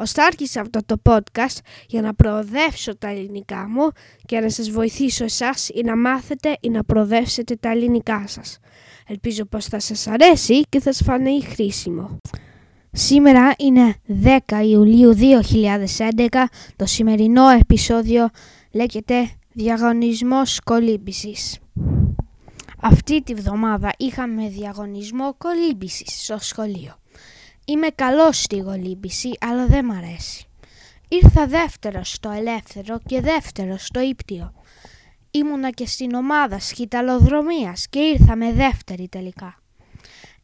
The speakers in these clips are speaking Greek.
Ωστά άρχισα αυτό το podcast για να προοδεύσω τα ελληνικά μου και να σας βοηθήσω εσάς ή να μάθετε ή να προοδεύσετε τα ελληνικά σας. Ελπίζω πως θα σας αρέσει και θα σας φανεί χρήσιμο. Σήμερα είναι 10 Ιουλίου 2011, το σημερινό επεισόδιο λέγεται Διαγωνισμός κολύμπησης. Αυτή τη βδομάδα είχαμε διαγωνισμό κολύμπησης στο σχολείο. Είμαι καλός στη κολύμπηση, αλλά δεν μ' αρέσει. Ήρθα δεύτερος στο ελεύθερο και δεύτερος στο ύπτιο. Ήμουνα και στην ομάδα σκηταλοδρομίας και ήρθαμε δεύτερη τελικά.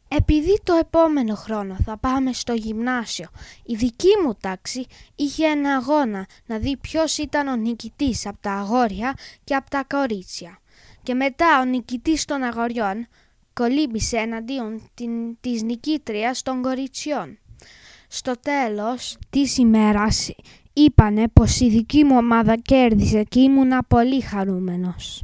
Επειδή το επόμενο χρόνο θα πάμε στο γυμνάσιο, η δική μου τάξη είχε ένα αγώνα να δει ποιος ήταν ο νικητής από τα αγόρια και από τα κορίτσια. Και μετά ο νικητής των αγοριών κολύμπησε εναντίον την, της νικήτριας των κοριτσιών. Στο τέλος της ημέρας είπανε πως η δική μου ομάδα κέρδισε και ήμουνα πολύ χαρούμενος.